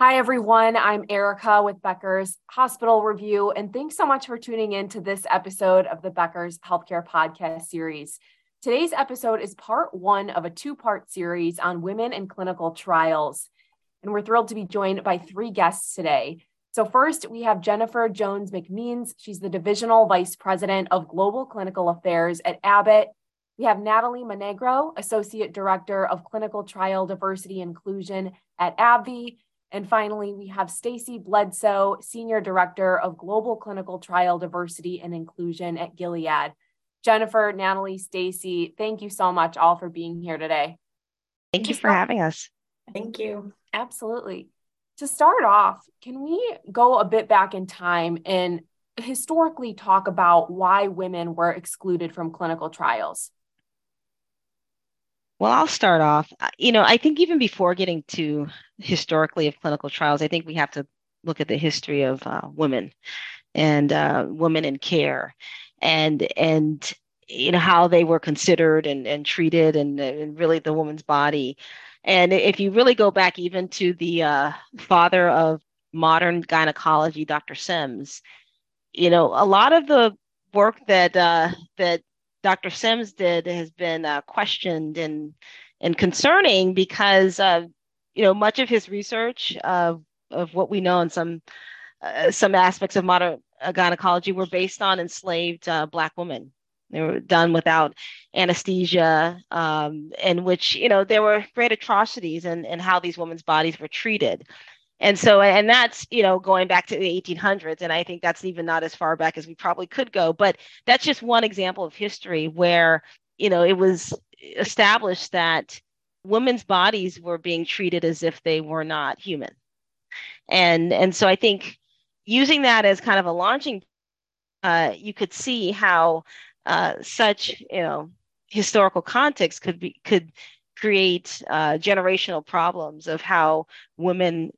Hi, everyone. I'm Erica with Becker's Hospital Review, and thanks so much for tuning in to this episode of the Becker's Healthcare Podcast series. Today's episode is part one of a two part series on women in clinical trials. And we're thrilled to be joined by three guests today. So, first, we have Jennifer Jones McMeans. She's the Divisional Vice President of Global Clinical Affairs at Abbott. We have Natalie Monegro, Associate Director of Clinical Trial Diversity Inclusion at AbbVie. And finally, we have Stacy Bledsoe, Senior Director of Global Clinical Trial Diversity and Inclusion at Gilead. Jennifer, Natalie, Stacy, thank you so much all for being here today. Thank you for having us. Thank you. Absolutely. To start off, can we go a bit back in time and historically talk about why women were excluded from clinical trials? Well, I'll start off. You know, I think even before getting to historically of clinical trials, I think we have to look at the history of uh, women and uh, women in care, and and you know how they were considered and, and treated, and, and really the woman's body. And if you really go back even to the uh, father of modern gynecology, Dr. Sims, you know, a lot of the work that uh, that Dr. Sims did has been uh, questioned and and concerning because uh, you know much of his research of of what we know in some uh, some aspects of modern uh, gynecology were based on enslaved uh, black women. They were done without anesthesia, um, in which you know there were great atrocities in, in how these women's bodies were treated and so and that's you know going back to the 1800s and i think that's even not as far back as we probably could go but that's just one example of history where you know it was established that women's bodies were being treated as if they were not human. And and so i think using that as kind of a launching uh, you could see how uh, such you know historical context could be could create uh, generational problems of how women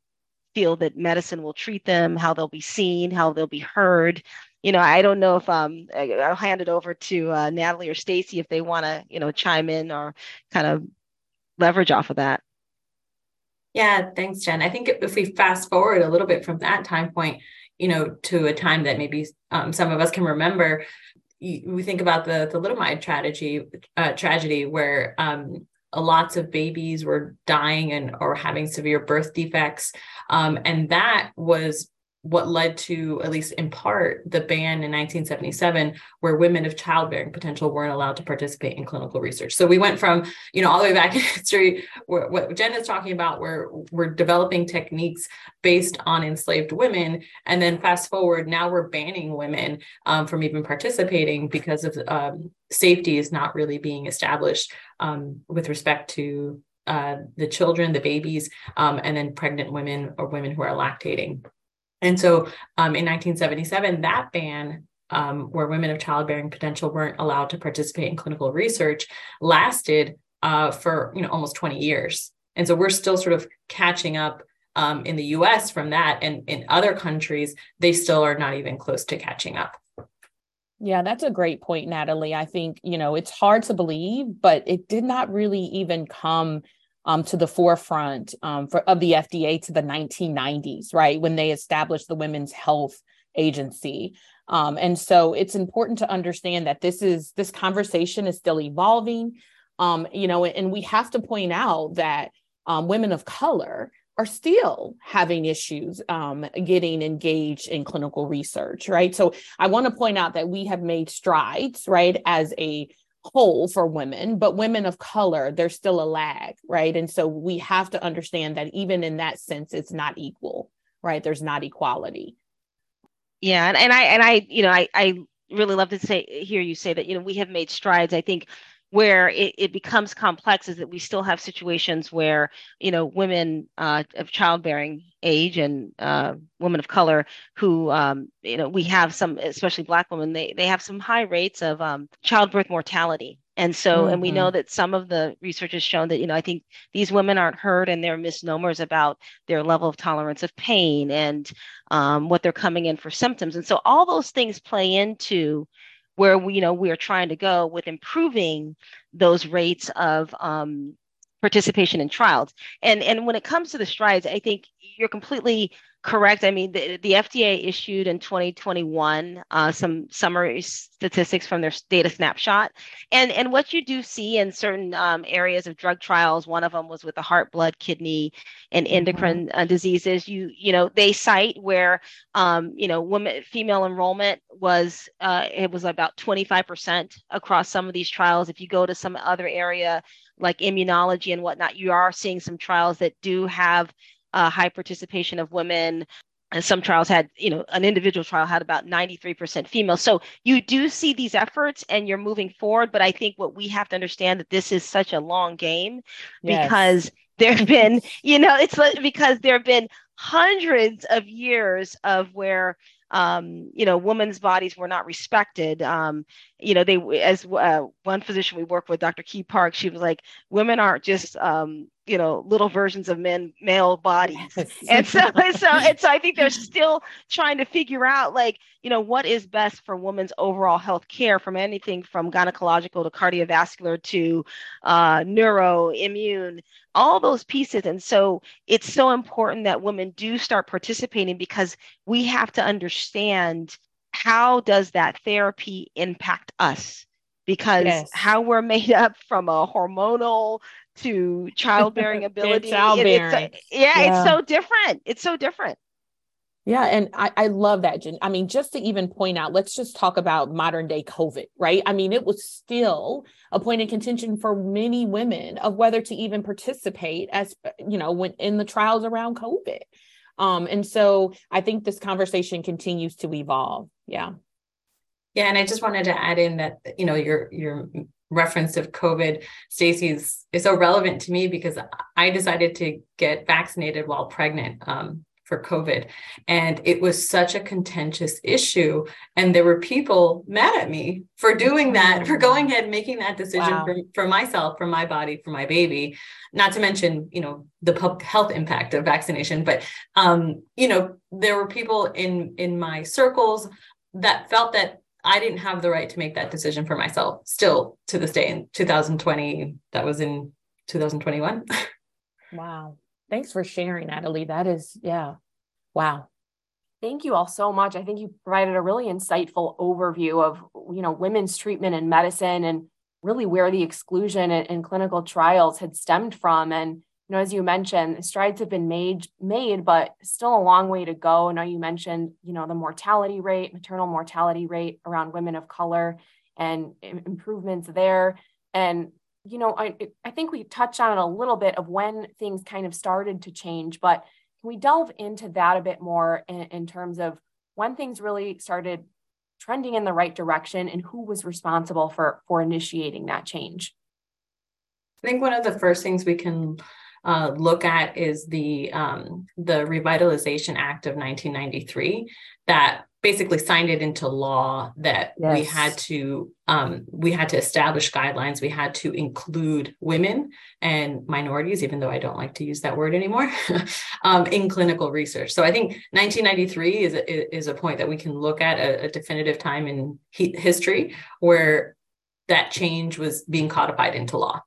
feel that medicine will treat them, how they'll be seen, how they'll be heard. You know, I don't know if um, I'll hand it over to uh, Natalie or Stacy if they want to, you know, chime in or kind of leverage off of that. Yeah, thanks, Jen. I think if we fast forward a little bit from that time point, you know, to a time that maybe um, some of us can remember, we think about the the thalidomide tragedy, uh, tragedy where um, lots of babies were dying and or having severe birth defects. Um, and that was what led to, at least in part, the ban in 1977, where women of childbearing potential weren't allowed to participate in clinical research. So we went from, you know, all the way back in history, where, what Jen is talking about, where we're developing techniques based on enslaved women, and then fast forward, now we're banning women um, from even participating because of um, safety is not really being established um, with respect to uh, the children, the babies, um, and then pregnant women or women who are lactating. And so um, in 1977, that ban, um, where women of childbearing potential weren't allowed to participate in clinical research, lasted uh, for you know almost 20 years. And so we're still sort of catching up um, in the US from that. And in other countries, they still are not even close to catching up. Yeah, that's a great point, Natalie. I think, you know, it's hard to believe, but it did not really even come um, to the forefront um, for, of the FDA to the 1990s, right? When they established the Women's Health Agency. Um, and so it's important to understand that this is this conversation is still evolving. Um, you know, and we have to point out that um, women of color are still having issues um, getting engaged in clinical research, right? So I want to point out that we have made strides, right, as a whole for women, but women of color, there's still a lag, right? And so we have to understand that even in that sense, it's not equal, right? There's not equality. Yeah, and, and I and I, you know, I I really love to say hear you say that, you know, we have made strides. I think where it, it becomes complex is that we still have situations where you know women uh, of childbearing age and uh, women of color who um, you know we have some especially black women they, they have some high rates of um, childbirth mortality and so mm-hmm. and we know mm-hmm. that some of the research has shown that you know i think these women aren't heard and there are misnomers about their level of tolerance of pain and um, what they're coming in for symptoms and so all those things play into where we you know we are trying to go with improving those rates of um, participation in trials. And and when it comes to the strides i think you're completely correct. I mean, the, the FDA issued in 2021 uh, some summary statistics from their data snapshot, and and what you do see in certain um, areas of drug trials, one of them was with the heart, blood, kidney, and mm-hmm. endocrine mm-hmm. uh, diseases. You you know they cite where um, you know women female enrollment was uh, it was about 25% across some of these trials. If you go to some other area like immunology and whatnot, you are seeing some trials that do have uh, high participation of women. And some trials had, you know, an individual trial had about 93% female. So you do see these efforts and you're moving forward. But I think what we have to understand that this is such a long game yes. because there have been, you know, it's because there have been hundreds of years of where um, you know, women's bodies were not respected. Um, you know, they, as uh, one physician we work with, Dr. Ki Park, she was like, women aren't just, um, you know little versions of men male bodies and so and so and so i think they're still trying to figure out like you know what is best for women's overall health care from anything from gynecological to cardiovascular to uh, neuro immune all those pieces and so it's so important that women do start participating because we have to understand how does that therapy impact us because yes. how we're made up from a hormonal to childbearing ability. Uh, childbearing. It, it's, yeah, yeah, it's so different. It's so different. Yeah, and I, I love that, Jen. I mean, just to even point out, let's just talk about modern day COVID, right? I mean, it was still a point of contention for many women of whether to even participate as you know, when in the trials around COVID. Um, and so I think this conversation continues to evolve. Yeah. Yeah, and I just wanted to add in that you know your your reference of COVID, Stacy's is so relevant to me because I decided to get vaccinated while pregnant um, for COVID, and it was such a contentious issue, and there were people mad at me for doing that, for going ahead and making that decision wow. for, for myself, for my body, for my baby. Not to mention, you know, the public health impact of vaccination, but um, you know, there were people in in my circles that felt that I didn't have the right to make that decision for myself still to this day in 2020. That was in 2021. wow. Thanks for sharing, Natalie. That is, yeah. Wow. Thank you all so much. I think you provided a really insightful overview of, you know, women's treatment in medicine and really where the exclusion in, in clinical trials had stemmed from. And you know, as you mentioned, strides have been made, made, but still a long way to go. I know you mentioned, you know, the mortality rate, maternal mortality rate around women of color and improvements there. And, you know, I, I think we touched on it a little bit of when things kind of started to change, but can we delve into that a bit more in, in terms of when things really started trending in the right direction and who was responsible for, for initiating that change? I think one of the first things we can uh, look at is the um, the Revitalization Act of 1993 that basically signed it into law that yes. we had to um, we had to establish guidelines we had to include women and minorities even though i don't like to use that word anymore um, in clinical research so i think 1993 is a, is a point that we can look at a, a definitive time in he- history where that change was being codified into law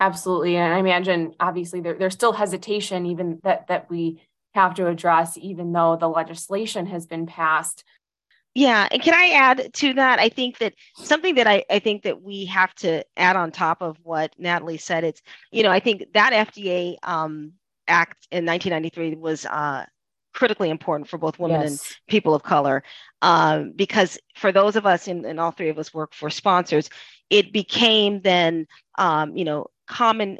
Absolutely. And I imagine obviously there, there's still hesitation even that that we have to address, even though the legislation has been passed. Yeah. And can I add to that? I think that something that I, I think that we have to add on top of what Natalie said, it's, you know, I think that FDA um, act in 1993 was uh, critically important for both women yes. and people of color um, because for those of us and, and all three of us work for sponsors it became then um, you know common,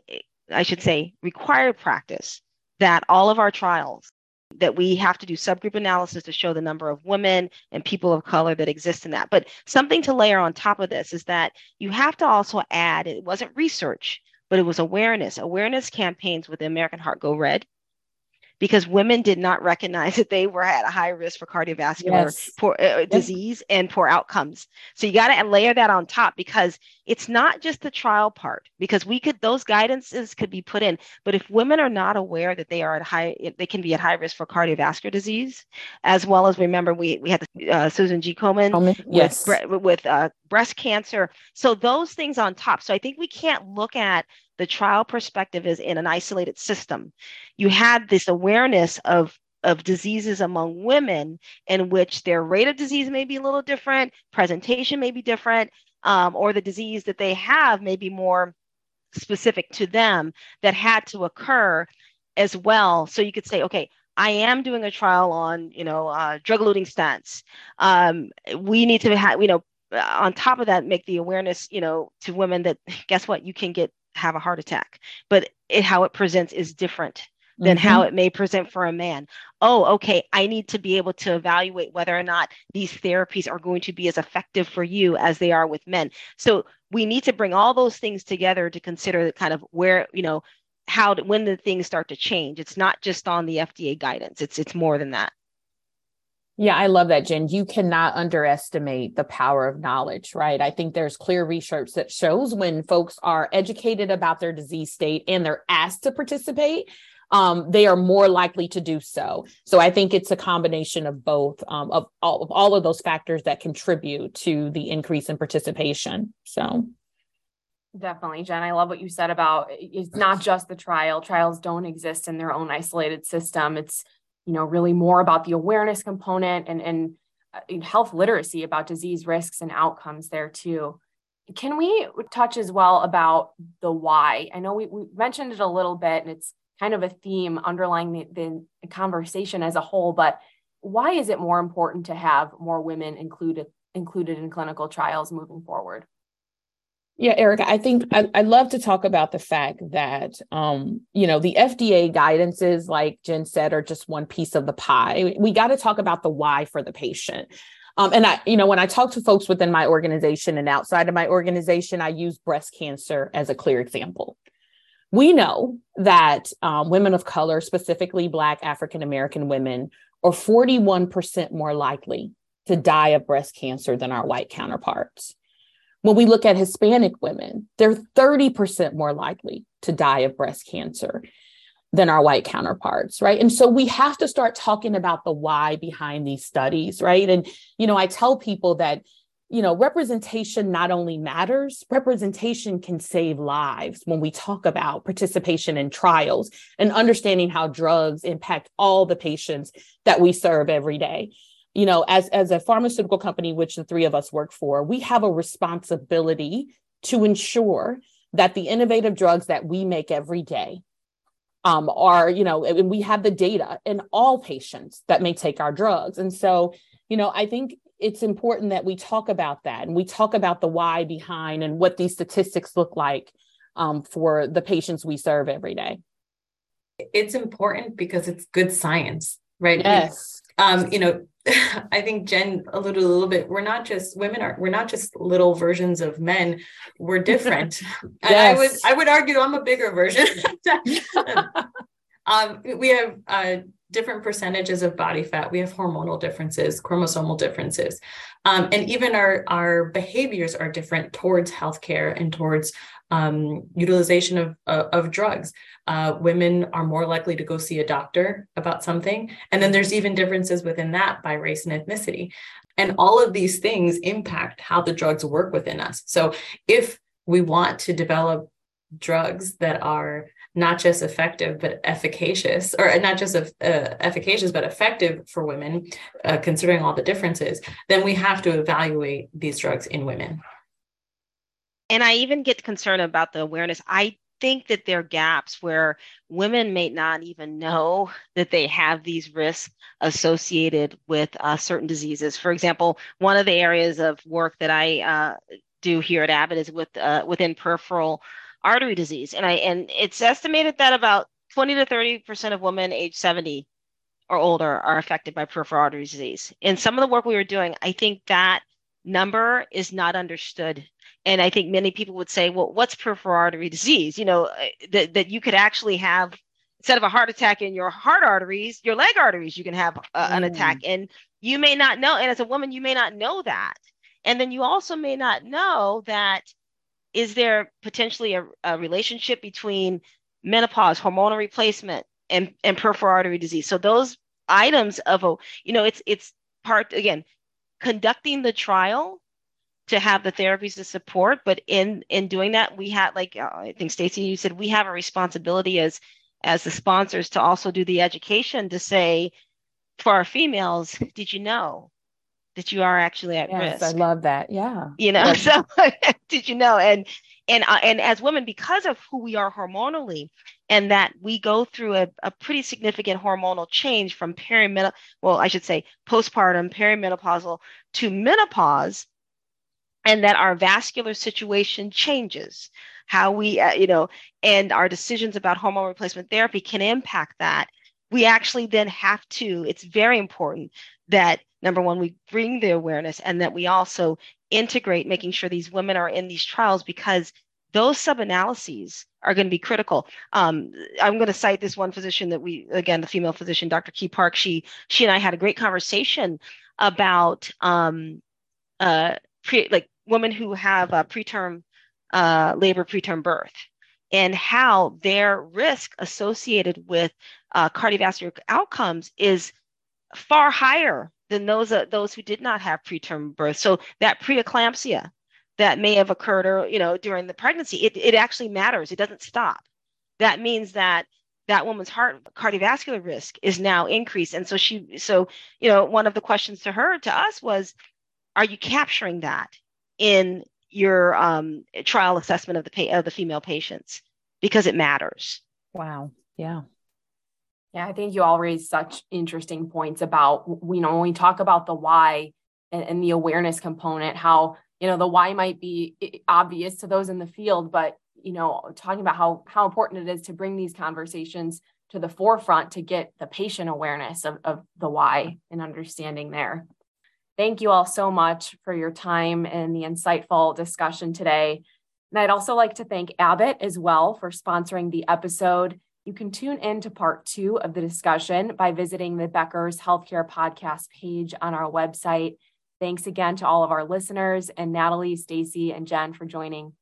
I should say, required practice that all of our trials that we have to do subgroup analysis to show the number of women and people of color that exist in that. But something to layer on top of this is that you have to also add it wasn't research, but it was awareness, awareness campaigns with the American Heart Go Red because women did not recognize that they were at a high risk for cardiovascular yes. poor, uh, yes. disease and poor outcomes. So you got to layer that on top because it's not just the trial part because we could those guidances could be put in, but if women are not aware that they are at high, they can be at high risk for cardiovascular disease, as well as remember we we had uh, Susan G. Komen, yes. with, with uh, breast cancer. So those things on top. So I think we can't look at the trial perspective as in an isolated system. You had this awareness of of diseases among women in which their rate of disease may be a little different, presentation may be different, um, or the disease that they have may be more specific to them that had to occur as well. So you could say, okay, I am doing a trial on, you know, uh, drug-eluting stents. Um, we need to have, you know, on top of that, make the awareness, you know, to women that guess what, you can get have a heart attack, but it, how it presents is different than mm-hmm. how it may present for a man. Oh, okay, I need to be able to evaluate whether or not these therapies are going to be as effective for you as they are with men. So we need to bring all those things together to consider the kind of where, you know, how to, when the things start to change. It's not just on the FDA guidance. It's it's more than that. Yeah, I love that, Jen. You cannot underestimate the power of knowledge, right? I think there's clear research that shows when folks are educated about their disease state and they're asked to participate, um, they are more likely to do so. So I think it's a combination of both um, of, all, of all of those factors that contribute to the increase in participation. So Definitely, Jen. I love what you said about it's not just the trial. Trials don't exist in their own isolated system. It's, you know, really more about the awareness component and, and uh, health literacy about disease risks and outcomes there too. Can we touch as well about the why? I know we, we mentioned it a little bit and it's kind of a theme underlying the, the conversation as a whole, but why is it more important to have more women included included in clinical trials moving forward? Yeah, Erica, I think I, would love to talk about the fact that, um, you know, the FDA guidances, like Jen said, are just one piece of the pie. We got to talk about the why for the patient. Um, and I, you know, when I talk to folks within my organization and outside of my organization, I use breast cancer as a clear example. We know that um, women of color, specifically Black African American women, are 41% more likely to die of breast cancer than our white counterparts. When we look at Hispanic women, they're 30% more likely to die of breast cancer than our white counterparts, right? And so we have to start talking about the why behind these studies, right? And, you know, I tell people that, you know, representation not only matters, representation can save lives when we talk about participation in trials and understanding how drugs impact all the patients that we serve every day you know as as a pharmaceutical company which the three of us work for we have a responsibility to ensure that the innovative drugs that we make every day um, are you know and we have the data in all patients that may take our drugs. And so you know i think it's important that we talk about that and we talk about the why behind and what these statistics look like um, for the patients we serve every day. It's important because it's good science right? Yes um, you know I think Jen alluded a little bit. We're not just women are we're not just little versions of men. We're different. yes. And I would I would argue I'm a bigger version. um, we have uh, different percentages of body fat. We have hormonal differences, chromosomal differences, um, and even our our behaviors are different towards healthcare and towards um, utilization of, uh, of drugs. Uh, women are more likely to go see a doctor about something. And then there's even differences within that by race and ethnicity. And all of these things impact how the drugs work within us. So if we want to develop drugs that are not just effective but efficacious or not just uh, efficacious but effective for women uh, considering all the differences then we have to evaluate these drugs in women and I even get concerned about the awareness. I think that there are gaps where women may not even know that they have these risks associated with uh, certain diseases. For example, one of the areas of work that I uh, do here at Abbott is with uh, within peripheral artery disease, and I and it's estimated that about 20 to 30 percent of women age 70 or older are affected by peripheral artery disease. In some of the work we were doing, I think that number is not understood and I think many people would say, well, what's peripheral artery disease? You know, uh, that, that you could actually have, instead of a heart attack in your heart arteries, your leg arteries, you can have uh, an attack. Mm. And you may not know. And as a woman, you may not know that. And then you also may not know that is there potentially a, a relationship between menopause, hormonal replacement, and, and peripheral artery disease. So those items of a, you know, it's it's part again, conducting the trial to have the therapies to support. But in in doing that, we had like uh, I think Stacy, you said we have a responsibility as as the sponsors to also do the education to say for our females, did you know that you are actually at yes, risk? I love that. Yeah. You know, so did you know? And and uh, and as women, because of who we are hormonally, and that we go through a, a pretty significant hormonal change from perimenopause, well, I should say postpartum, perimenopausal to menopause, and that our vascular situation changes how we uh, you know and our decisions about hormone replacement therapy can impact that we actually then have to it's very important that number one we bring the awareness and that we also integrate making sure these women are in these trials because those sub-analyses are going to be critical. Um, I'm going to cite this one physician that we, again, the female physician, Dr. Ki Park. She, she and I had a great conversation about um, uh, pre, like women who have a preterm uh, labor, preterm birth, and how their risk associated with uh, cardiovascular outcomes is far higher than those uh, those who did not have preterm birth. So that preeclampsia that may have occurred or you know during the pregnancy, it, it actually matters. It doesn't stop. That means that that woman's heart cardiovascular risk is now increased. And so she so you know one of the questions to her to us was, are you capturing that in your um, trial assessment of the pa- of the female patients because it matters. Wow. Yeah. Yeah, I think you all raised such interesting points about you know when we talk about the why and, and the awareness component, how you know the why might be obvious to those in the field, but you know talking about how how important it is to bring these conversations to the forefront to get the patient awareness of, of the why and understanding there. Thank you all so much for your time and the insightful discussion today. And I'd also like to thank Abbott as well for sponsoring the episode. You can tune in to part two of the discussion by visiting the Becker's Healthcare Podcast page on our website. Thanks again to all of our listeners and Natalie, Stacy, and Jen for joining.